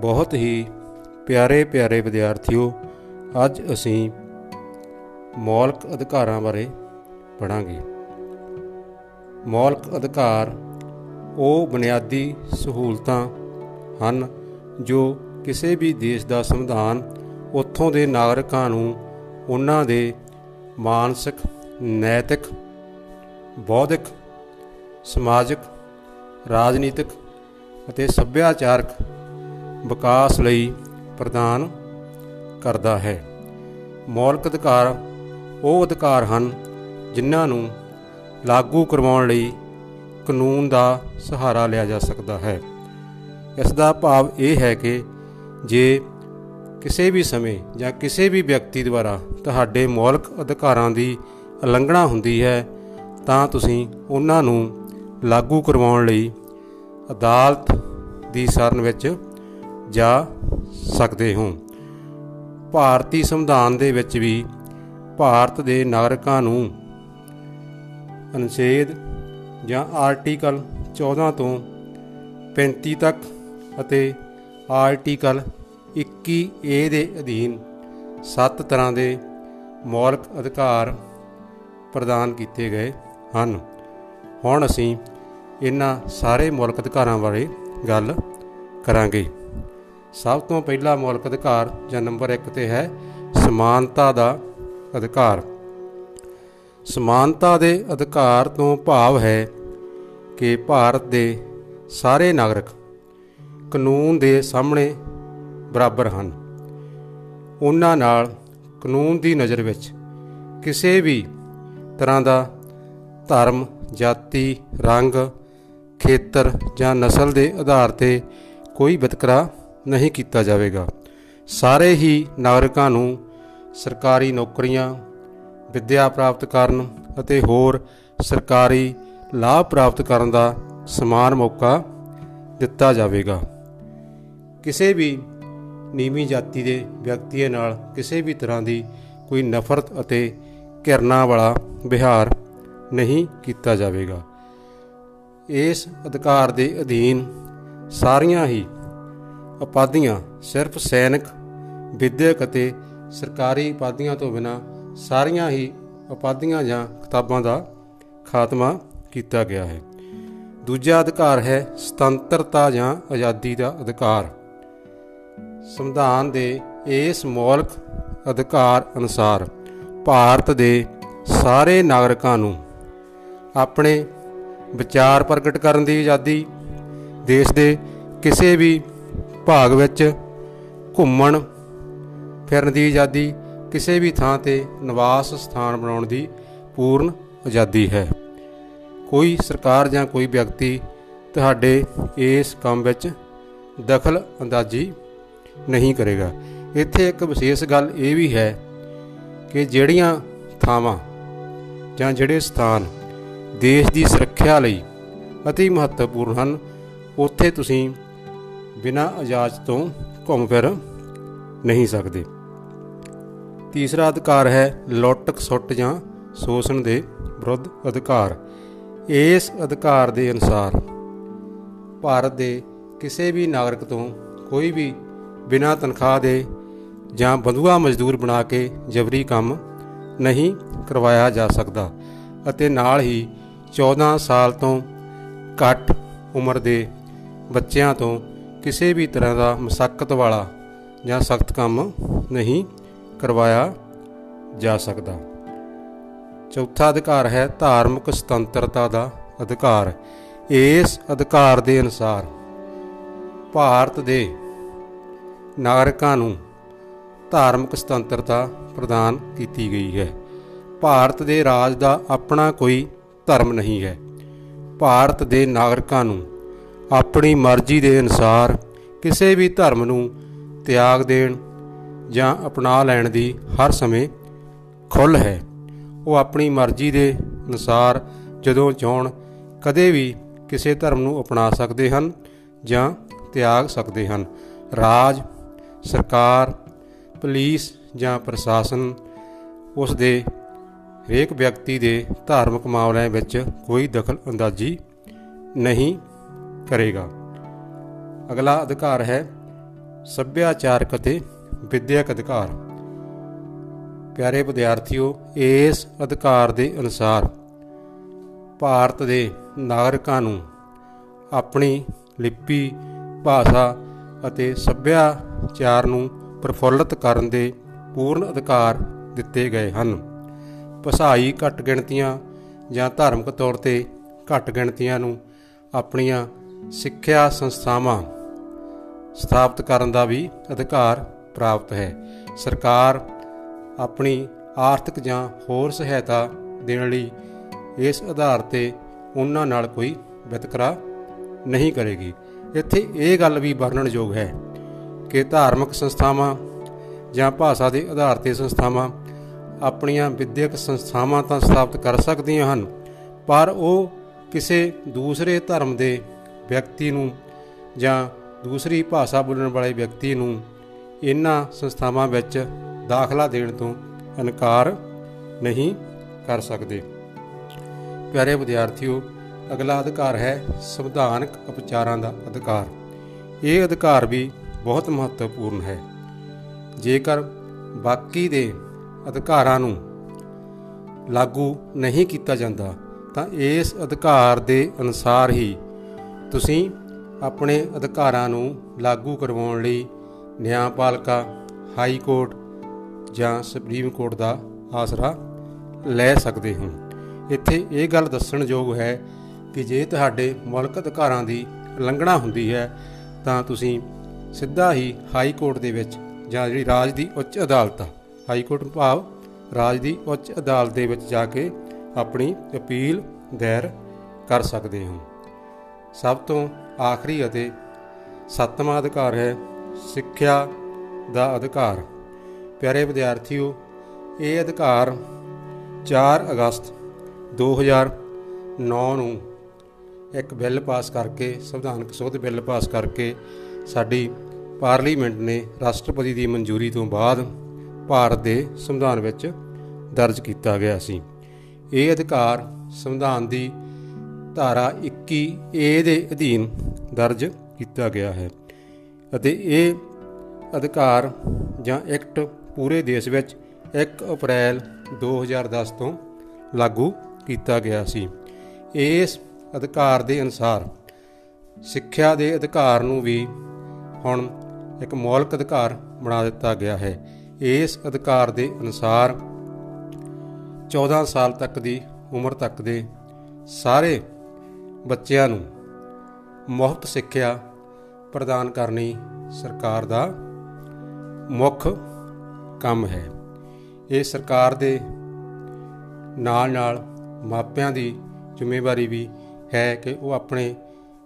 ਬਹੁਤ ਹੀ ਪਿਆਰੇ ਪਿਆਰੇ ਵਿਦਿਆਰਥੀਓ, ਅੱਜ ਅਸੀਂ ਮੌਲਿਕ ਅਧਿਕਾਰਾਂ ਬਾਰੇ ਪੜਾਂਗੇ ਮੌਲਿਕ ਅਧਿਕਾਰ ਉਹ ਬੁਨਿਆਦੀ ਸਹੂਲਤਾਂ ਹਨ ਜੋ ਕਿਸੇ ਵੀ ਦੇਸ਼ ਦਾ ਸੰਵਿਧਾਨ ਉੱਥੋਂ ਦੇ ਨਾਗਰਿਕਾਂ ਨੂੰ ਉਹਨਾਂ ਦੇ ਮਾਨਸਿਕ, ਨੈਤਿਕ, ਬੌਧਿਕ, ਸਮਾਜਿਕ, ਰਾਜਨੀਤਿਕ ਅਤੇ ਸੱਭਿਆਚਾਰਕ ਵਿਕਾਸ ਲਈ ਪ੍ਰਦਾਨ ਕਰਦਾ ਹੈ। ਮੌਲਿਕ ਅਧਿਕਾਰ ਉਹ ਅਧਿਕਾਰ ਹਨ ਜਿਨ੍ਹਾਂ ਨੂੰ ਲਾਗੂ ਕਰਵਾਉਣ ਲਈ ਕਾਨੂੰਨ ਦਾ ਸਹਾਰਾ ਲਿਆ ਜਾ ਸਕਦਾ ਹੈ। ਇਸ ਦਾ ਭਾਵ ਇਹ ਹੈ ਕਿ ਜੇ ਕਿਸੇ ਵੀ ਸਮੇਂ ਜਾਂ ਕਿਸੇ ਵੀ ਵਿਅਕਤੀ ਦੁਆਰਾ ਤੁਹਾਡੇ ਮੌਲਿਕ ਅਧਿਕਾਰਾਂ ਦੀ ਉਲੰਘਣਾ ਹੁੰਦੀ ਹੈ, ਤਾਂ ਤੁਸੀਂ ਉਹਨਾਂ ਨੂੰ ਲਾਗੂ ਕਰਵਾਉਣ ਲਈ ਅਦਾਲਤ ਦੀ ਸ਼ਰਨ ਵਿੱਚ ਜਾ ਸਕਦੇ ਹੋ। ਭਾਰਤੀ ਸੰਵਿਧਾਨ ਦੇ ਵਿੱਚ ਵੀ ਭਾਰਤ ਦੇ ਨਾਗਰਿਕਾਂ ਨੂੰ ਅਨੁਛੇਦ ਜਾਂ ਆਰਟੀਕਲ 14 ਤੋਂ 35 ਤੱਕ ਅਤੇ ਆਰਟੀਕਲ 21 ਏ ਦੇ ਅਧੀਨ ਸੱਤ ਤਰ੍ਹਾਂ ਦੇ ਮੌਲਿਕ ਅਧਿਕਾਰ ਪ੍ਰਦਾਨ ਕੀਤੇ ਗਏ ਹਨ। ਹੁਣ ਅਸੀਂ ਇਹਨਾਂ ਸਾਰੇ ਮੌਲਿਕ ਅਧਿਕਾਰਾਂ ਬਾਰੇ ਗੱਲ ਕਰਾਂਗੇ। ਸਭ ਤੋਂ ਪਹਿਲਾ ਮੌਲਿਕ ਅਧਿਕਾਰ ਜਾਂ ਨੰਬਰ 1 ਤੇ ਹੈ ਸਮਾਨਤਾ ਦਾ ਅਧਿਕਾਰ। ਸਮਾਨਤਾ ਦੇ ਅਧਿਕਾਰ ਤੋਂ ਭਾਵ ਹੈ ਕਿ ਭਾਰਤ ਦੇ ਸਾਰੇ ਨਾਗਰਿਕ ਕਾਨੂੰਨ ਦੇ ਸਾਹਮਣੇ ਬਰਾਬਰ ਹਨ। ਉਹਨਾਂ ਨਾਲ ਕਾਨੂੰਨ ਦੀ ਨਜ਼ਰ ਵਿੱਚ ਕਿਸੇ ਵੀ ਤਰ੍ਹਾਂ ਦਾ ਧਰਮ, ਜਾਤੀ, ਰੰਗ, ਖੇਤਰ ਜਾਂ ਨਸਲ ਦੇ ਆਧਾਰ ਤੇ ਕੋਈ ਵਿਤਕਰਾ ਨਹੀਂ ਕੀਤਾ ਜਾਵੇਗਾ। ਸਾਰੇ ਹੀ ਨਾਗਰਿਕਾਂ ਨੂੰ ਸਰਕਾਰੀ ਨੌਕਰੀਆਂ, ਵਿੱਦਿਆ ਪ੍ਰਾਪਤ ਕਰਨ ਅਤੇ ਹੋਰ ਸਰਕਾਰੀ ਲਾਭ ਪ੍ਰਾਪਤ ਕਰਨ ਦਾ ਸਮਾਨ ਮੌਕਾ ਦਿੱਤਾ ਜਾਵੇਗਾ। ਕਿਸੇ ਵੀ ਨੀਵੀਂ ਜਾਤੀ ਦੇ ਵਿਅਕਤੀ ਨਾਲ ਕਿਸੇ ਵੀ ਤਰ੍ਹਾਂ ਦੀ ਕੋਈ ਨਫ਼ਰਤ ਅਤੇ ਘਿਰਨਾ ਵਾਲਾ ਵਿਹਾਰ ਨਹੀਂ ਕੀਤਾ ਜਾਵੇਗਾ। ਇਸ ਅਧਿਕਾਰ ਦੇ ਅਧੀਨ ਸਾਰੀਆਂ ਹੀ ਉਪਾਧੀਆਂ ਸਿਰਫ ਸੈਨਿਕ, ਵਿਦਿਅਕ ਅਤੇ ਸਰਕਾਰੀ ਉਪਾਧੀਆਂ ਤੋਂ ਬਿਨਾ ਸਾਰੀਆਂ ਹੀ ਉਪਾਧੀਆਂ ਜਾਂ ਕਿਤਾਬਾਂ ਦਾ ਖਾਤਮਾ ਕੀਤਾ ਗਿਆ ਹੈ। ਦੂਜਾ ਅਧਿਕਾਰ ਹੈ ਸੁਤੰਤਰਤਾ ਜਾਂ ਆਜ਼ਾਦੀ ਦਾ ਅਧਿਕਾਰ। ਸੰਵਿਧਾਨ ਦੇ ਇਸ ਮੌਲਿਕ ਅਧਿਕਾਰ ਅਨੁਸਾਰ ਭਾਰਤ ਦੇ ਸਾਰੇ ਨਾਗਰਿਕਾਂ ਨੂੰ ਆਪਣੇ ਵਿਚਾਰ ਪ੍ਰਗਟ ਕਰਨ ਦੀ ਆਜ਼ਾਦੀ, ਦੇਸ਼ ਦੇ ਕਿਸੇ ਵੀ ਭਾਗ ਵਿੱਚ ਘੁੰਮਣ, ਫਿਰਨ ਦੀ ਆਜ਼ਾਦੀ ਕਿਸੇ ਵੀ ਥਾਂ ਤੇ ਨਿਵਾਸ ਸਥਾਨ ਬਣਾਉਣ ਦੀ ਪੂਰਨ ਆਜ਼ਾਦੀ ਹੈ। ਕੋਈ ਸਰਕਾਰ ਜਾਂ ਕੋਈ ਵਿਅਕਤੀ ਤੁਹਾਡੇ ਇਸ ਕੰਮ ਵਿੱਚ ਦਖਲ ਅੰਦਾਜ਼ੀ ਨਹੀਂ ਕਰੇਗਾ। ਇੱਥੇ ਇੱਕ ਵਿਸ਼ੇਸ਼ ਗੱਲ ਇਹ ਵੀ ਹੈ ਕਿ ਜਿਹੜੀਆਂ ਥਾਵਾਂ ਜਾਂ ਜਿਹੜੇ ਸਥਾਨ ਦੇਸ਼ ਦੀ ਸੁਰੱਖਿਆ ਲਈ ਅਤੀ ਮਹੱਤਵਪੂਰਨ ਹਨ, ਉੱਥੇ ਤੁਸੀਂ ਬਿਨਾਂ ਇਜਾਜ਼ਤ ਤੋਂ ਘੁੰਮ ਫਿਰ ਨਹੀਂ ਸਕਦੇ। ਤੀਸਰਾ ਅਧਿਕਾਰ ਹੈ ਲੁੱਟ ਖਸੁੱਟ ਜਾਂ ਸ਼ੋਸ਼ਣ ਦੇ ਵਿਰੁੱਧ ਅਧਿਕਾਰ। ਇਸ ਅਧਿਕਾਰ ਦੇ ਅਨੁਸਾਰ ਭਾਰਤ ਦੇ ਕਿਸੇ ਵੀ ਨਾਗਰਿਕ ਤੋਂ ਕੋਈ ਵੀ ਬਿਨਾਂ ਤਨਖਾਹ ਦੇ ਜਾਂ ਬੰਧੂਆ ਮਜ਼ਦੂਰ ਬਣਾ ਕੇ ਜਬਰੀ ਕੰਮ ਨਹੀਂ ਕਰਵਾਇਆ ਜਾ ਸਕਦਾ ਅਤੇ ਨਾਲ ਹੀ 14 ਸਾਲ ਤੋਂ ਘੱਟ ਉਮਰ ਦੇ ਬੱਚਿਆਂ ਤੋਂ ਕਿਸੇ ਵੀ ਤਰ੍ਹਾਂ ਦਾ ਮਸਕਤ ਵਾਲਾ ਜਾਂ ਸਖਤ ਕੰਮ ਨਹੀਂ ਕਰਵਾਇਆ ਜਾ ਸਕਦਾ। ਚੌਥਾ ਅਧਿਕਾਰ ਹੈ ਧਾਰਮਿਕ ਸੁਤੰਤਰਤਾ ਦਾ ਅਧਿਕਾਰ। ਇਸ ਅਧਿਕਾਰ ਦੇ ਅਨੁਸਾਰ ਭਾਰਤ ਦੇ ਨਾਗਰਿਕਾਂ ਨੂੰ ਧਾਰਮਿਕ ਸੁਤੰਤਰਤਾ ਪ੍ਰਦਾਨ ਕੀਤੀ ਗਈ ਹੈ। ਭਾਰਤ ਦੇ ਰਾਜ ਦਾ ਆਪਣਾ ਕੋਈ ਧਰਮ ਨਹੀਂ ਹੈ। ਭਾਰਤ ਦੇ ਨਾਗਰਿਕਾਂ ਨੂੰ ਆਪਣੀ ਮਰਜ਼ੀ ਦੇ ਅਨੁਸਾਰ ਕਿਸੇ ਵੀ ਧਰਮ ਨੂੰ ਤਿਆਗ ਦੇਣ ਜਾਂ ਅਪਣਾ ਲੈਣ ਦੀ ਹਰ ਸਮੇਂ ਖੁੱਲ ਹੈ। ਉਹ ਆਪਣੀ ਮਰਜ਼ੀ ਦੇ ਅਨੁਸਾਰ ਜਦੋਂ ਚਾਹਣ, ਕਦੇ ਵੀ ਕਿਸੇ ਧਰਮ ਨੂੰ ਅਪਣਾ ਸਕਦੇ ਹਨ ਜਾਂ ਤਿਆਗ ਸਕਦੇ ਹਨ। ਰਾਜ, ਸਰਕਾਰ, ਪੁਲਿਸ ਜਾਂ ਪ੍ਰਸ਼ਾਸਨ ਉਸ ਦੇ ਹਰੇਕ ਵਿਅਕਤੀ ਦੇ ਧਾਰਮਿਕ ਮਾਮਲਿਆਂ ਵਿੱਚ ਕੋਈ ਦਖਲ ਅੰਦਾਜ਼ੀ ਨਹੀਂ ਕਰੇਗਾ। ਅਗਲਾ ਅਧਿਕਾਰ ਹੈ ਸੱਭਿਆਚਾਰਕ ਅਤੇ ਵਿਦਿਅਕ ਅਧਿਕਾਰ। ਪਿਆਰੇ ਵਿਦਿਆਰਥੀਓ, ਇਸ ਅਧਿਕਾਰ ਦੇ ਅਨੁਸਾਰ ਭਾਰਤ ਦੇ ਨਾਗਰਿਕਾਂ ਨੂੰ ਆਪਣੀ ਲਿਪੀ, ਭਾਸ਼ਾ ਅਤੇ ਸੱਭਿਆਚਾਰ ਨੂੰ ਪ੍ਰਫੁੱਲਤ ਕਰਨ ਦੇ ਪੂਰਨ ਅਧਿਕਾਰ ਦਿੱਤੇ ਗਏ ਹਨ। ਭਾਸ਼ਾਈ ਘੱਟ ਗਿਣਤੀਆਂ ਜਾਂ ਧਾਰਮਿਕ ਤੌਰ ਤੇ ਘੱਟ ਗਿਣਤੀਆਂ ਨੂੰ ਆਪਣੀਆਂ ਸਿੱਖਿਆ ਸੰਸਥਾਵਾਂ ਸਥਾਪਿਤ ਕਰਨ ਦਾ ਵੀ ਅਧਿਕਾਰ ਪ੍ਰਾਪਤ ਹੈ। ਸਰਕਾਰ ਆਪਣੀ ਆਰਥਿਕ ਜਾਂ ਹੋਰ ਸਹਾਇਤਾ ਦੇਣ ਲਈ ਇਸ ਆਧਾਰ ਤੇ ਉਹਨਾਂ ਨਾਲ ਕੋਈ ਵਿਤਕਰਾ ਨਹੀਂ ਕਰੇਗੀ। ਇੱਥੇ ਇਹ ਗੱਲ ਵੀ ਵਰਣਨਯੋਗ ਹੈ ਕਿ ਧਾਰਮਿਕ ਸੰਸਥਾਵਾਂ ਜਾਂ ਭਾਸ਼ਾ ਦੇ ਆਧਾਰ ਤੇ ਸੰਸਥਾਵਾਂ ਆਪਣੀਆਂ ਵਿਦਿਅਕ ਸੰਸਥਾਵਾਂ ਤਾਂ ਸਥਾਪਿਤ ਕਰ ਸਕਦੀਆਂ ਹਨ, ਪਰ ਉਹ ਕਿਸੇ ਦੂਸਰੇ ਧਰਮ ਦੇ ਵਿਅਕਤੀ ਨੂੰ ਜਾਂ ਦੂਸਰੀ ਭਾਸ਼ਾ ਬੋਲਣ ਵਾਲੇ ਵਿਅਕਤੀ ਨੂੰ ਇਹਨਾਂ ਸੰਸਥਾਵਾਂ ਵਿੱਚ ਦਾਖਲਾ ਦੇਣ ਤੋਂ ਇਨਕਾਰ ਨਹੀਂ ਕਰ ਸਕਦੇ। ਪਿਆਰੇ ਵਿਦਿਆਰਥੀਓ, ਅਗਲਾ ਅਧਿਕਾਰ ਹੈ ਸੰਵਿਧਾਨਕ ਉਪਚਾਰਾਂ ਦਾ ਅਧਿਕਾਰ। ਇਹ ਅਧਿਕਾਰ ਵੀ ਬਹੁਤ ਮਹੱਤਵਪੂਰਨ ਹੈ। ਜੇਕਰ ਬਾਕੀ ਦੇ ਅਧਿਕਾਰਾਂ ਨੂੰ ਲਾਗੂ ਨਹੀਂ ਕੀਤਾ ਜਾਂਦਾ, ਤਾਂ ਇਸ ਅਧਿਕਾਰ ਦੇ ਅਨੁਸਾਰ ਹੀ ਤੁਸੀਂ ਆਪਣੇ ਅਧਿਕਾਰਾਂ ਨੂੰ ਲਾਗੂ ਕਰਵਾਉਣ ਲਈ ਨਿਆਂਪਾਲਕਾ ਹਾਈ ਕੋਰਟ ਜਾਂ ਸੁਪਰੀਮ ਕੋਰਟ ਦਾ ਆਸਰਾ ਲੈ ਸਕਦੇ ਹੋ। ਇੱਥੇ ਇਹ ਗੱਲ ਦੱਸਣਯੋਗ ਹੈ ਕਿ ਜੇ ਤੁਹਾਡੇ ਮੌਲਿਕ ਅਧਿਕਾਰਾਂ ਦੀ ਉਲੰਘਣਾ ਹੁੰਦੀ ਹੈ, ਤਾਂ ਤੁਸੀਂ ਸਿੱਧਾ ਹੀ ਹਾਈ ਕੋਰਟ ਦੇ ਵਿੱਚ ਜਾਂ ਜਿਹੜੀ ਰਾਜ ਦੀ ਉੱਚ ਅਦਾਲਤ ਆ, ਹਾਈ ਕੋਰਟ ਭਾਵ ਰਾਜ ਦੀ ਉੱਚ ਅਦਾਲਤ ਦੇ ਵਿੱਚ ਜਾ ਕੇ ਆਪਣੀ ਅਪੀਲ ਦਾਇਰ ਕਰ ਸਕਦੇ ਹੋ। ਸਭ ਤੋਂ ਆਖਰੀ ਅਤੇ ਸੱਤਵਾਂ ਅਧਿਕਾਰ ਹੈ ਸਿੱਖਿਆ ਦਾ ਅਧਿਕਾਰ। ਪਿਆਰੇ ਵਿਦਿਆਰਥੀਓ, ਇਹ ਅਧਿਕਾਰ 4 ਅਗਸਤ 2009 ਨੂੰ ਇੱਕ ਬਿੱਲ ਪਾਸ ਕਰਕੇ, ਸੰਵਿਧਾਨਕ ਸੋਧ ਬਿੱਲ ਪਾਸ ਕਰਕੇ ਸਾਡੀ ਪਾਰਲੀਮੈਂਟ ਨੇ ਰਾਸ਼ਟਰਪਤੀ ਦੀ ਮਨਜ਼ੂਰੀ ਤੋਂ ਬਾਅਦ ਭਾਰਤ ਦੇ ਸੰਵਿਧਾਨ ਵਿੱਚ ਦਰਜ ਕੀਤਾ ਗਿਆ ਸੀ। ਇਹ ਅਧਿਕਾਰ ਸੰਵਿਧਾਨ ਦੀ ਧਾਰਾ 21 ਏ ਦੇ ਅਧੀਨ ਦਰਜ ਕੀਤਾ ਗਿਆ ਹੈ ਅਤੇ ਇਹ ਅਧਿਕਾਰ ਜਾਂ ਐਕਟ ਪੂਰੇ ਦੇਸ਼ ਵਿੱਚ 1 ਅਪ੍ਰੈਲ 2010 ਤੋਂ ਲਾਗੂ ਕੀਤਾ ਗਿਆ ਸੀ। ਇਸ ਅਧਿਕਾਰ ਦੇ ਅਨੁਸਾਰ ਸਿੱਖਿਆ ਦੇ ਅਧਿਕਾਰ ਨੂੰ ਵੀ ਹੁਣ ਇੱਕ ਮੌਲਿਕ ਅਧਿਕਾਰ ਬਣਾ ਦਿੱਤਾ ਗਿਆ ਹੈ। ਇਸ ਅਧਿਕਾਰ ਦੇ ਅਨੁਸਾਰ 14 ਸਾਲ ਤੱਕ ਦੀ ਉਮਰ ਤੱਕ ਦੇ ਸਾਰੇ ਬੱਚਿਆਂ ਨੂੰ ਮੁਫਤ ਸਿੱਖਿਆ ਪ੍ਰਦਾਨ ਕਰਨੀ ਸਰਕਾਰ ਦਾ ਮੁੱਖ ਕੰਮ ਹੈ। ਇਹ ਸਰਕਾਰ ਦੇ ਨਾਲ ਨਾਲ ਮਾਪਿਆਂ ਦੀ ਜ਼ਿੰਮੇਵਾਰੀ ਵੀ ਹੈ ਕਿ ਉਹ ਆਪਣੇ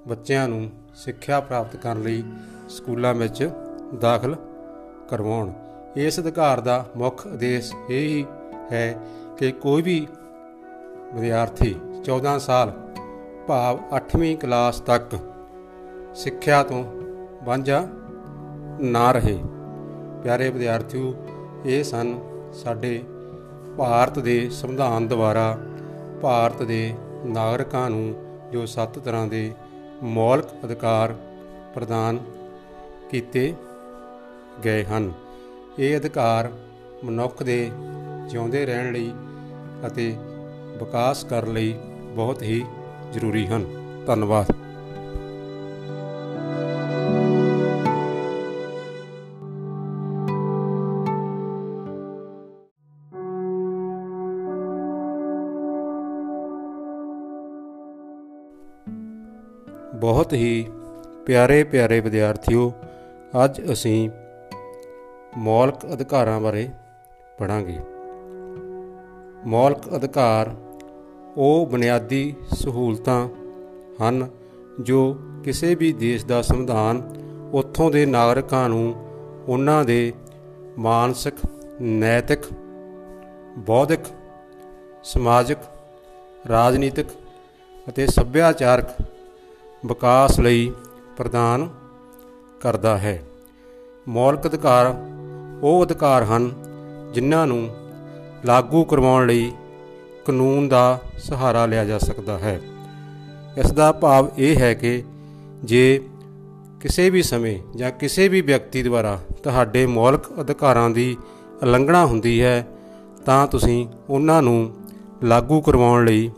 ਬੱਚਿਆਂ ਨੂੰ ਸਿੱਖਿਆ ਪ੍ਰਾਪਤ ਕਰਨ ਲਈ ਸਕੂਲਾਂ ਵਿੱਚ ਦਾਖਲ ਕਰਵਾਉਣ। ਇਸ ਅਧਿਕਾਰ ਦਾ ਮੁੱਖ ਉਦੇਸ਼ ਇਹ ਹੀ ਹੈ ਕਿ ਕੋਈ ਵੀ ਵਿਦਿਆਰਥੀ 14 ਸਾਲ ਭਾਵ 8ਵੀਂ ਕਲਾਸ ਤੱਕ ਸਿੱਖਿਆ ਤੋਂ ਵਾਂਝਾ ਨਾ ਰਹੇ। ਪਿਆਰੇ ਵਿਦਿਆਰਥੀਓ, ਇਹ ਸਨ ਸਾਡੇ ਭਾਰਤ ਦੇ ਸੰਵਿਧਾਨ ਦੁਆਰਾ ਭਾਰਤ ਦੇ ਨਾਗਰਿਕਾਂ ਨੂੰ ਜੋ ਸੱਤ ਤਰ੍ਹਾਂ ਦੇ ਮੌਲਿਕ ਅਧਿਕਾਰ ਪ੍ਰਦਾਨ ਕੀਤੇ ਗਏ ਹਨ। ਇਹ ਅਧਿਕਾਰ ਮਨੁੱਖ ਦੇ ਜਿਉਂਦੇ ਰਹਿਣ ਲਈ ਅਤੇ ਵਿਕਾਸ ਕਰਨ ਲਈ ਬਹੁਤ ਹੀ ਜ਼ਰੂਰੀ ਹਨ। ਧੰਨਵਾਦ। ਬਹੁਤ ਹੀ ਪਿਆਰੇ ਪਿਆਰੇ ਵਿਦਿਆਰਥੀਓ, ਅੱਜ ਅਸੀਂ ਮੌਲਿਕ ਅਧਿਕਾਰਾਂ ਬਾਰੇ ਪੜਾਂਗੇ ਮੌਲਿਕ ਅਧਿਕਾਰ ਉਹ ਬੁਨਿਆਦੀ ਸਹੂਲਤਾਂ ਹਨ ਜੋ ਕਿਸੇ ਵੀ ਦੇਸ਼ ਦਾ ਸੰਵਿਧਾਨ ਉੱਥੋਂ ਦੇ ਨਾਗਰਿਕਾਂ ਨੂੰ ਉਹਨਾਂ ਦੇ ਮਾਨਸਿਕ, ਨੈਤਿਕ, ਬੌਧਿਕ, ਸਮਾਜਿਕ, ਰਾਜਨੀਤਿਕ ਅਤੇ ਸੱਭਿਆਚਾਰਕ ਵਿਕਾਸ ਲਈ ਪ੍ਰਦਾਨ ਕਰਦਾ ਹੈ। ਮੌਲਿਕ ਅਧਿਕਾਰ ਉਹ ਅਧਿਕਾਰ ਹਨ ਜਿਨ੍ਹਾਂ ਨੂੰ ਲਾਗੂ ਕਰਵਾਉਣ ਲਈ ਕਾਨੂੰਨ ਦਾ ਸਹਾਰਾ ਲਿਆ ਜਾ ਸਕਦਾ ਹੈ। ਇਸ ਦਾ ਭਾਵ ਇਹ ਹੈ ਕਿ ਜੇ ਕਿਸੇ ਵੀ ਸਮੇਂ ਜਾਂ ਕਿਸੇ ਵੀ ਵਿਅਕਤੀ ਦੁਆਰਾ ਤੁਹਾਡੇ ਮੌਲਿਕ ਅਧਿਕਾਰਾਂ ਦੀ ਉਲੰਘਣਾ ਹੁੰਦੀ ਹੈ, ਤਾਂ ਤੁਸੀਂ ਉਹਨਾਂ ਨੂੰ ਲਾਗੂ ਕਰਵਾਉਣ ਲਈ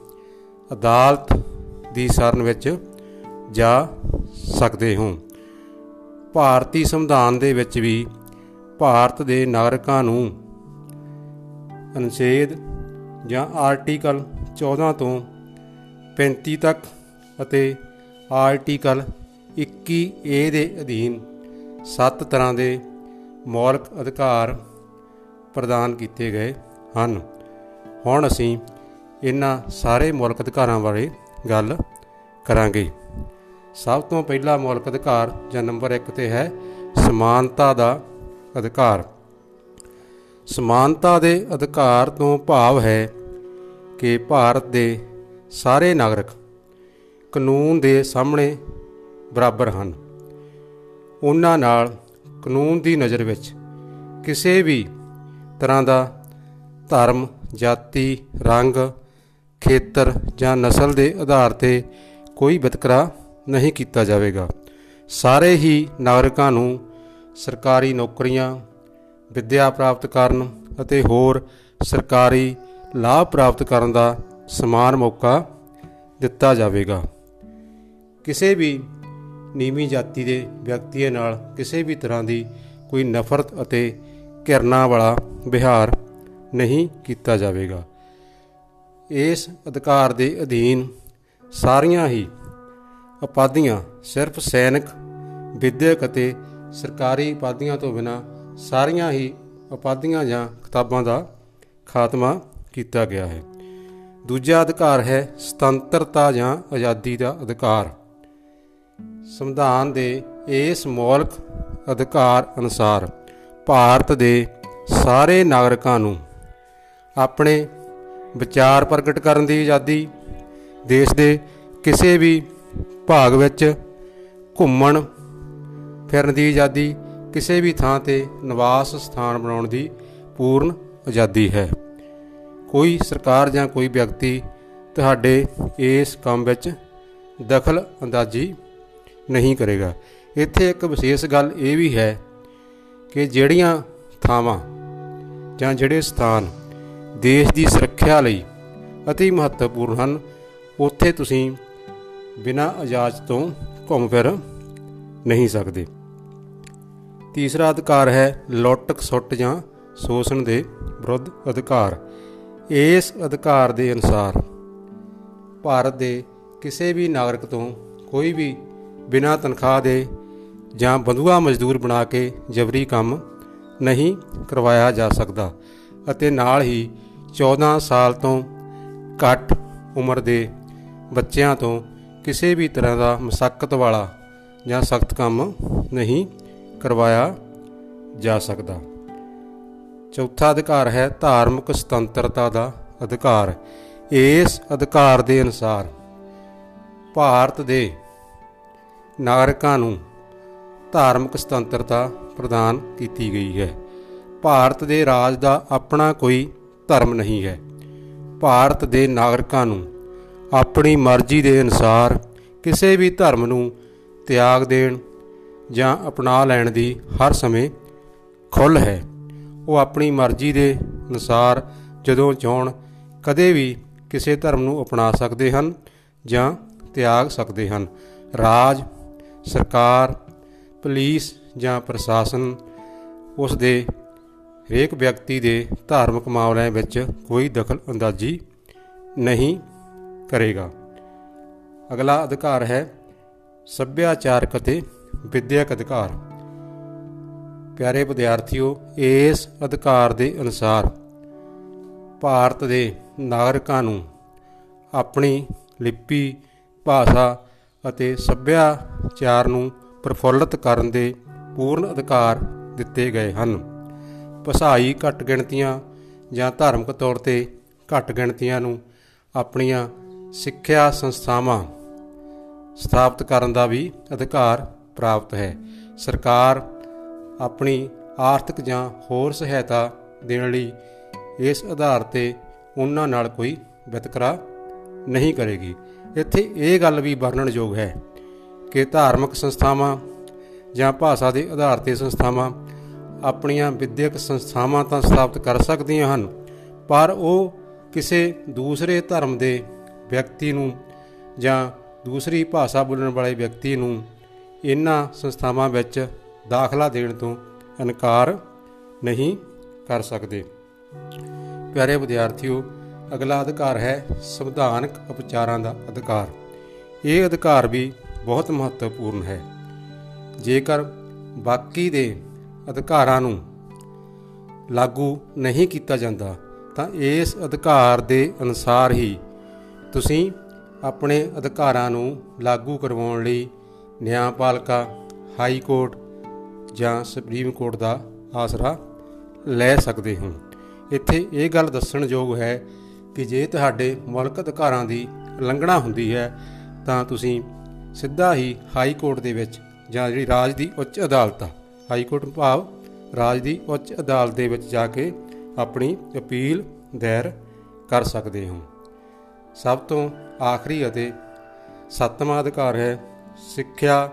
ਅਦਾਲਤ ਦੀ ਸ਼ਰਨ ਵਿੱਚ ਜਾ ਸਕਦੇ ਹੋ। ਭਾਰਤੀ ਸੰਵਿਧਾਨ ਦੇ ਵਿੱਚ ਵੀ ਭਾਰਤ ਦੇ ਨਾਗਰਿਕਾਂ ਨੂੰ ਅਨੁਛੇਦ ਜਾਂ ਆਰਟੀਕਲ 14 ਤੋਂ 35 ਤੱਕ ਅਤੇ ਆਰਟੀਕਲ 21 ਏ ਦੇ ਅਧੀਨ ਸੱਤ ਤਰ੍ਹਾਂ ਦੇ ਮੌਲਿਕ ਅਧਿਕਾਰ ਪ੍ਰਦਾਨ ਕੀਤੇ ਗਏ ਹਨ। ਹੁਣ ਅਸੀਂ ਇਹਨਾਂ ਸਾਰੇ ਮੌਲਿਕ ਅਧਿਕਾਰਾਂ ਬਾਰੇ ਗੱਲ ਕਰਾਂਗੇ। ਸਭ ਤੋਂ ਪਹਿਲਾ ਮੌਲਿਕ ਅਧਿਕਾਰ ਜਾਂ ਨੰਬਰ 1 ਤੇ ਹੈ ਸਮਾਨਤਾ ਦਾ ਅਧਿਕਾਰ। ਸਮਾਨਤਾ ਦੇ ਅਧਿਕਾਰ ਤੋਂ ਭਾਵ ਹੈ ਕਿ ਭਾਰਤ ਦੇ ਸਾਰੇ ਨਾਗਰਿਕ ਕਾਨੂੰਨ ਦੇ ਸਾਹਮਣੇ ਬਰਾਬਰ ਹਨ। ਉਹਨਾਂ ਨਾਲ ਕਾਨੂੰਨ ਦੀ ਨਜ਼ਰ ਵਿੱਚ ਕਿਸੇ ਵੀ ਤਰ੍ਹਾਂ ਦਾ ਧਰਮ, ਜਾਤੀ, ਰੰਗ, ਖੇਤਰ ਜਾਂ ਨਸਲ ਦੇ ਆਧਾਰ ਤੇ ਕੋਈ ਵਿਤਕਰਾ ਨਹੀਂ ਕੀਤਾ ਜਾਵੇਗਾ। ਸਾਰੇ ਹੀ ਨਾਗਰਿਕਾਂ ਨੂੰ ਸਰਕਾਰੀ ਨੌਕਰੀਆਂ ਵਿੱਦਿਆ ਪ੍ਰਾਪਤ ਕਰਨ ਅਤੇ ਹੋਰ ਸਰਕਾਰੀ ਲਾਭ ਪ੍ਰਾਪਤ ਕਰਨ ਦਾ ਸਮਾਨ ਮੌਕਾ ਦਿੱਤਾ ਜਾਵੇਗਾ। ਕਿਸੇ ਵੀ ਨੀਵੀਂ ਜਾਤੀ ਦੇ ਵਿਅਕਤੀ ਨਾਲ ਕਿਸੇ ਵੀ ਤਰ੍ਹਾਂ ਦੀ ਕੋਈ ਨਫ਼ਰਤ ਅਤੇ ਘਿਰਨਾ ਵਾਲਾ ਵਿਹਾਰ ਨਹੀਂ ਕੀਤਾ ਜਾਵੇਗਾ। ਇਸ ਅਧਿਕਾਰ ਦੇ ਅਧੀਨ ਸਾਰੀਆਂ ਹੀ ਉਪਾਧੀਆਂ ਸਿਰਫ ਸੈਨਿਕ, ਵਿਦਿਅਕ ਅਤੇ ਸਰਕਾਰੀ ਉਪਾਧੀਆਂ ਤੋਂ ਬਿਨਾ ਸਾਰੀਆਂ ਹੀ ਉਪਾਧੀਆਂ ਜਾਂ ਕਿਤਾਬਾਂ ਦਾ ਖਾਤਮਾ ਕੀਤਾ ਗਿਆ ਹੈ। ਦੂਜਾ ਅਧਿਕਾਰ ਹੈ ਸੁਤੰਤਰਤਾ ਜਾਂ ਆਜ਼ਾਦੀ ਦਾ ਅਧਿਕਾਰ। ਸੰਵਿਧਾਨ ਦੇ ਇਸ ਮੌਲਿਕ ਅਧਿਕਾਰ ਅਨੁਸਾਰ ਭਾਰਤ ਦੇ ਸਾਰੇ ਨਾਗਰਿਕਾਂ ਨੂੰ ਆਪਣੇ ਵਿਚਾਰ ਪ੍ਰਗਟ ਕਰਨ ਦੀ ਆਜ਼ਾਦੀ, ਦੇਸ਼ ਦੇ ਕਿਸੇ ਵੀ ਭਾਗ ਵਿੱਚ ਘੁੰਮਣ ਫਿਰਨ ਦੀ ਆਜ਼ਾਦੀ ਕਿਸੇ ਵੀ ਥਾਂ ਤੇ ਨਿਵਾਸ ਸਥਾਨ ਬਣਾਉਣ ਦੀ ਪੂਰਨ ਆਜ਼ਾਦੀ ਹੈ। ਕੋਈ ਸਰਕਾਰ ਜਾਂ ਕੋਈ ਵਿਅਕਤੀ ਤੁਹਾਡੇ ਇਸ ਕੰਮ ਵਿੱਚ ਦਖਲ ਅੰਦਾਜ਼ੀ ਨਹੀਂ ਕਰੇਗਾ। ਇੱਥੇ ਇੱਕ ਵਿਸ਼ੇਸ਼ ਗੱਲ ਇਹ ਵੀ ਹੈ ਕਿ ਜਿਹੜੀਆਂ ਥਾਵਾਂ ਜਾਂ ਜਿਹੜੇ ਸਥਾਨ ਦੇਸ਼ ਦੀ ਸੁਰੱਖਿਆ ਲਈ ਅਤੀ ਮਹੱਤਵਪੂਰਨ ਹਨ, ਉੱਥੇ ਤੁਸੀਂ ਬਿਨਾਂ ਇਜਾਜ਼ਤ ਤੋਂ ਘੁੰਮ ਫਿਰ ਨਹੀਂ ਸਕਦੇ। ਤੀਸਰਾ ਅਧਿਕਾਰ ਹੈ ਲੁੱਟ ਖਸੁੱਟ ਜਾਂ ਸ਼ੋਸ਼ਣ ਦੇ ਵਿਰੁੱਧ ਅਧਿਕਾਰ। ਇਸ ਅਧਿਕਾਰ ਦੇ ਅਨੁਸਾਰ ਭਾਰਤ ਦੇ ਕਿਸੇ ਵੀ ਨਾਗਰਿਕ ਤੋਂ ਕੋਈ ਵੀ ਬਿਨਾਂ ਤਨਖਾਹ ਦੇ ਜਾਂ ਬੰਦੂਆ ਮਜ਼ਦੂਰ ਬਣਾ ਕੇ ਜਬਰੀ ਕੰਮ ਨਹੀਂ ਕਰਵਾਇਆ ਜਾ ਸਕਦਾ ਅਤੇ ਨਾਲ ਹੀ 14 ਸਾਲ ਤੋਂ ਘੱਟ ਉਮਰ ਦੇ ਬੱਚਿਆਂ ਤੋਂ ਕਿਸੇ ਵੀ ਤਰ੍ਹਾਂ ਦਾ ਮਸਕਤ ਵਾਲਾ ਜਾਂ ਸਖਤ ਕੰਮ ਨਹੀਂ ਕਰਵਾਇਆ ਜਾ ਸਕਦਾ। ਚੌਥਾ ਅਧਿਕਾਰ ਹੈ ਧਾਰਮਿਕ ਸੁਤੰਤਰਤਾ ਦਾ ਅਧਿਕਾਰ। ਇਸ ਅਧਿਕਾਰ ਦੇ ਅਨੁਸਾਰ ਭਾਰਤ ਦੇ ਨਾਗਰਿਕਾਂ ਨੂੰ ਧਾਰਮਿਕ ਸੁਤੰਤਰਤਾ ਪ੍ਰਦਾਨ ਕੀਤੀ ਗਈ ਹੈ। ਭਾਰਤ ਦੇ ਰਾਜ ਦਾ ਆਪਣਾ ਕੋਈ ਧਰਮ ਨਹੀਂ ਹੈ। ਭਾਰਤ ਦੇ ਨਾਗਰਿਕਾਂ ਨੂੰ ਆਪਣੀ ਮਰਜ਼ੀ ਦੇ ਅਨੁਸਾਰ ਕਿਸੇ ਵੀ ਧਰਮ ਨੂੰ ਤਿਆਗ ਦੇਣ ਜਾਂ ਅਪਣਾ ਲੈਣ ਦੀ ਹਰ ਸਮੇਂ ਖੁੱਲ੍ਹ ਹੈ। ਉਹ ਆਪਣੀ ਮਰਜ਼ੀ ਦੇ ਅਨੁਸਾਰ ਜਦੋਂ ਚਾਹਣ, ਕਦੇ ਵੀ ਕਿਸੇ ਧਰਮ ਨੂੰ ਅਪਣਾ ਸਕਦੇ ਹਨ ਜਾਂ ਤਿਆਗ ਸਕਦੇ ਹਨ। ਰਾਜ, ਸਰਕਾਰ, ਪੁਲਿਸ ਜਾਂ ਪ੍ਰਸ਼ਾਸਨ ਉਸ ਦੇ ਹਰੇਕ ਵਿਅਕਤੀ ਦੇ ਧਾਰਮਿਕ ਮਾਮਲਿਆਂ ਵਿੱਚ ਕੋਈ ਦਖਲ ਅੰਦਾਜ਼ੀ ਨਹੀਂ ਕਰੇਗਾ। ਅਗਲਾ ਅਧਿਕਾਰ ਹੈ ਸੱਭਿਆਚਾਰਕ ਅਤੇ ਵਿਦਿਅਕ ਅਧਿਕਾਰ। ਪਿਆਰੇ ਵਿਦਿਆਰਥੀਓ, ਇਸ ਅਧਿਕਾਰ ਦੇ ਅਨੁਸਾਰ ਭਾਰਤ ਦੇ ਨਾਗਰਿਕਾਂ ਨੂੰ ਆਪਣੀ ਲਿਪੀ, ਭਾਸ਼ਾ ਅਤੇ ਸੱਭਿਆਚਾਰ ਨੂੰ ਪ੍ਰਫੁੱਲਤ ਕਰਨ ਦੇ ਪੂਰਨ ਅਧਿਕਾਰ ਦਿੱਤੇ ਗਏ ਹਨ। ਭਾਸ਼ਾਈ ਘੱਟ ਗਿਣਤੀਆਂ ਜਾਂ ਧਾਰਮਿਕ ਤੌਰ ਤੇ ਘੱਟ ਗਿਣਤੀਆਂ ਨੂੰ ਆਪਣੀਆਂ ਸਿੱਖਿਆ ਸੰਸਥਾਵਾਂ ਸਥਾਪਿਤ ਕਰਨ ਦਾ ਵੀ ਅਧਿਕਾਰ ਪ੍ਰਾਪਤ ਹੈ। ਸਰਕਾਰ ਆਪਣੀ ਆਰਥਿਕ ਜਾਂ ਹੋਰ ਸਹਾਇਤਾ ਦੇਣ ਲਈ ਇਸ ਆਧਾਰ ਤੇ ਉਹਨਾਂ ਨਾਲ ਕੋਈ ਵਿਤਕਰਾ ਨਹੀਂ ਕਰੇਗੀ। ਇੱਥੇ ਇਹ ਗੱਲ ਵੀ ਵਰਣਨਯੋਗ ਹੈ ਕਿ ਧਾਰਮਿਕ ਸੰਸਥਾਵਾਂ ਜਾਂ ਭਾਸ਼ਾ ਦੇ ਆਧਾਰ ਤੇ ਸੰਸਥਾਵਾਂ ਆਪਣੀਆਂ ਵਿਦਿਅਕ ਸੰਸਥਾਵਾਂ ਤਾਂ ਸਥਾਪਿਤ ਕਰ ਸਕਦੀਆਂ ਹਨ, ਪਰ ਉਹ ਕਿਸੇ ਦੂਸਰੇ ਧਰਮ ਦੇ ਵਿਅਕਤੀ ਨੂੰ ਜਾਂ ਦੂਸਰੀ ਭਾਸ਼ਾ ਬੋਲਣ ਵਾਲੇ ਵਿਅਕਤੀ ਨੂੰ ਇਹਨਾਂ ਸੰਸਥਾਵਾਂ ਵਿੱਚ ਦਾਖਲਾ ਦੇਣ ਤੋਂ ਇਨਕਾਰ ਨਹੀਂ ਕਰ ਸਕਦੇ। ਪਿਆਰੇ ਵਿਦਿਆਰਥੀਓ, ਅਗਲਾ ਅਧਿਕਾਰ ਹੈ ਸੰਵਿਧਾਨਕ ਉਪਚਾਰਾਂ ਦਾ ਅਧਿਕਾਰ। ਇਹ ਅਧਿਕਾਰ ਵੀ ਬਹੁਤ ਮਹੱਤਵਪੂਰਨ ਹੈ। ਜੇਕਰ ਬਾਕੀ ਦੇ ਅਧਿਕਾਰਾਂ ਨੂੰ ਲਾਗੂ ਨਹੀਂ ਕੀਤਾ ਜਾਂਦਾ, ਤਾਂ ਇਸ ਅਧਿਕਾਰ ਦੇ ਅਨੁਸਾਰ ਹੀ ਤੁਸੀਂ ਆਪਣੇ ਅਧਿਕਾਰਾਂ ਨੂੰ ਲਾਗੂ ਕਰਵਾਉਣ ਲਈ ਨਿਆਂਪਾਲਕਾ ਹਾਈ ਕੋਰਟ ਜਾਂ ਸੁਪਰੀਮ ਕੋਰਟ ਦਾ ਆਸਰਾ ਲੈ ਸਕਦੇ ਹੋ। ਇੱਥੇ ਇਹ ਗੱਲ ਦੱਸਣਯੋਗ ਹੈ ਕਿ ਜੇ ਤੁਹਾਡੇ ਮੁਲਕ ਅਧਿਕਾਰਾਂ ਦੀ ਉਲੰਘਣਾ ਹੁੰਦੀ ਹੈ, ਤਾਂ ਤੁਸੀਂ ਸਿੱਧਾ ਹੀ ਹਾਈ ਕੋਰਟ ਦੇ ਵਿੱਚ ਜਾਂ ਜਿਹੜੀ ਰਾਜ ਦੀ ਉੱਚ ਅਦਾਲਤ ਆ ਹਾਈ ਕੋਰਟ ਭਾਵ ਰਾਜ ਦੀ ਉੱਚ ਅਦਾਲਤ ਦੇ ਵਿੱਚ ਜਾ ਕੇ ਆਪਣੀ ਅਪੀਲ ਦਾਇਰ ਕਰ ਸਕਦੇ ਹੋ। ਸਭ ਤੋਂ ਆਖਰੀ ਅਤੇ ਸੱਤਵਾਂ ਅਧਿਕਾਰ ਹੈ ਸਿੱਖਿਆ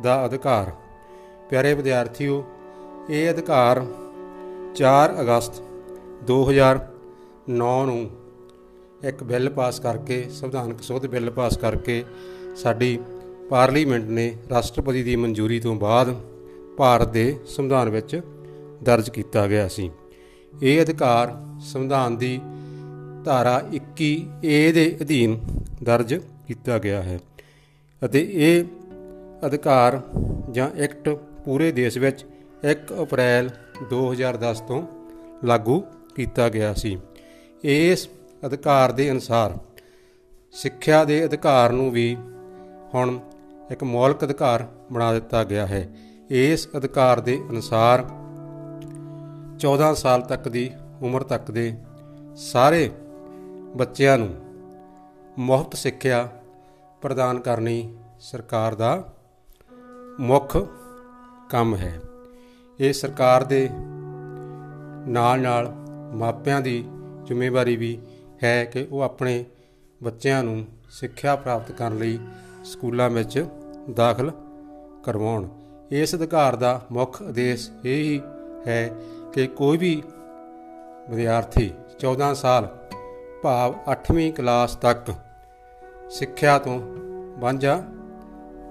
ਦਾ ਅਧਿਕਾਰ। ਪਿਆਰੇ ਵਿਦਿਆਰਥੀਓ, ਇਹ ਅਧਿਕਾਰ 4 ਅਗਸਤ 2009 ਨੂੰ ਇੱਕ ਬਿੱਲ ਪਾਸ ਕਰਕੇ, ਸੰਵਿਧਾਨਕ ਸੋਧ ਬਿੱਲ ਪਾਸ ਕਰਕੇ ਸਾਡੀ ਪਾਰਲੀਮੈਂਟ ਨੇ ਰਾਸ਼ਟਰਪਤੀ ਦੀ ਮਨਜ਼ੂਰੀ ਤੋਂ ਬਾਅਦ ਭਾਰਤ ਦੇ ਸੰਵਿਧਾਨ ਵਿੱਚ ਦਰਜ ਕੀਤਾ ਗਿਆ ਸੀ। ਇਹ ਅਧਿਕਾਰ ਸੰਵਿਧਾਨ ਦੀ ਧਾਰਾ 21 ਏ ਦੇ ਅਧੀਨ ਦਰਜ ਕੀਤਾ ਗਿਆ ਹੈ। ਅਤੇ ਇਹ ਅਧਿਕਾਰ ਜਾਂ ਐਕਟ ਪੂਰੇ ਦੇਸ਼ ਵਿੱਚ 1 ਅਪ੍ਰੈਲ 2010 ਤੋਂ ਲਾਗੂ ਕੀਤਾ ਗਿਆ ਸੀ। ਇਸ ਅਧਿਕਾਰ ਦੇ ਅਨੁਸਾਰ ਸਿੱਖਿਆ ਦੇ ਅਧਿਕਾਰ ਨੂੰ ਵੀ ਹੁਣ ਇੱਕ ਮੌਲਿਕ ਅਧਿਕਾਰ ਬਣਾ ਦਿੱਤਾ ਗਿਆ ਹੈ। ਇਸ ਅਧਿਕਾਰ ਦੇ ਅਨੁਸਾਰ 14 ਸਾਲ ਤੱਕ ਦੀ ਉਮਰ ਤੱਕ ਦੇ ਸਾਰੇ ਬੱਚਿਆਂ ਨੂੰ ਮੁਫਤ ਸਿੱਖਿਆ ਪ੍ਰਦਾਨ ਕਰਨੀ ਸਰਕਾਰ ਦਾ ਮੁੱਖ ਕੰਮ ਹੈ। ਇਹ ਸਰਕਾਰ ਦੇ ਨਾਲ ਨਾਲ ਮਾਪਿਆਂ ਦੀ ਜ਼ਿੰਮੇਵਾਰੀ ਵੀ ਹੈ ਕਿ ਉਹ ਆਪਣੇ ਬੱਚਿਆਂ ਨੂੰ ਸਿੱਖਿਆ ਪ੍ਰਾਪਤ ਕਰਨ ਲਈ ਸਕੂਲਾਂ ਵਿੱਚ ਦਾਖਲ ਕਰਵਾਉਣ। ਇਸ ਅਧਿਕਾਰ ਦਾ ਮੁੱਖ ਉਦੇਸ਼ ਇਹ ਹੀ ਹੈ ਕਿ ਕੋਈ ਵੀ ਵਿਦਿਆਰਥੀ 14 ਸਾਲ ਭਾਵ 8ਵੀਂ ਕਲਾਸ ਤੱਕ ਸਿੱਖਿਆ ਤੋਂ ਵਾਂਝਾ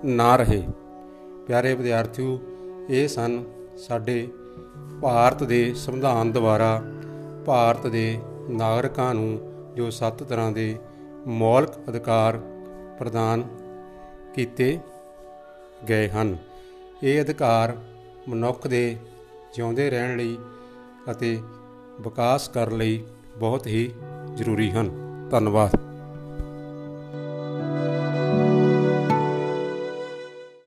ਨਾ ਰਹੇ। ਪਿਆਰੇ ਵਿਦਿਆਰਥੀਓ, ਇਹ ਸਨ ਸਾਡੇ ਭਾਰਤ ਦੇ ਸੰਵਿਧਾਨ ਦੁਆਰਾ ਭਾਰਤ ਦੇ ਨਾਗਰਿਕਾਂ ਨੂੰ ਜੋ ਸੱਤ ਤਰ੍ਹਾਂ ਦੇ ਮੌਲਿਕ ਅਧਿਕਾਰ ਪ੍ਰਦਾਨ ਕੀਤੇ ਗਏ ਹਨ। ਇਹ ਅਧਿਕਾਰ ਮਨੁੱਖ ਦੇ ਜਿਉਂਦੇ ਰਹਿਣ ਲਈ ਅਤੇ ਵਿਕਾਸ ਕਰਨ ਲਈ ਬਹੁਤ ਹੀ ਜ਼ਰੂਰੀ ਹਨ। ਧੰਨਵਾਦ।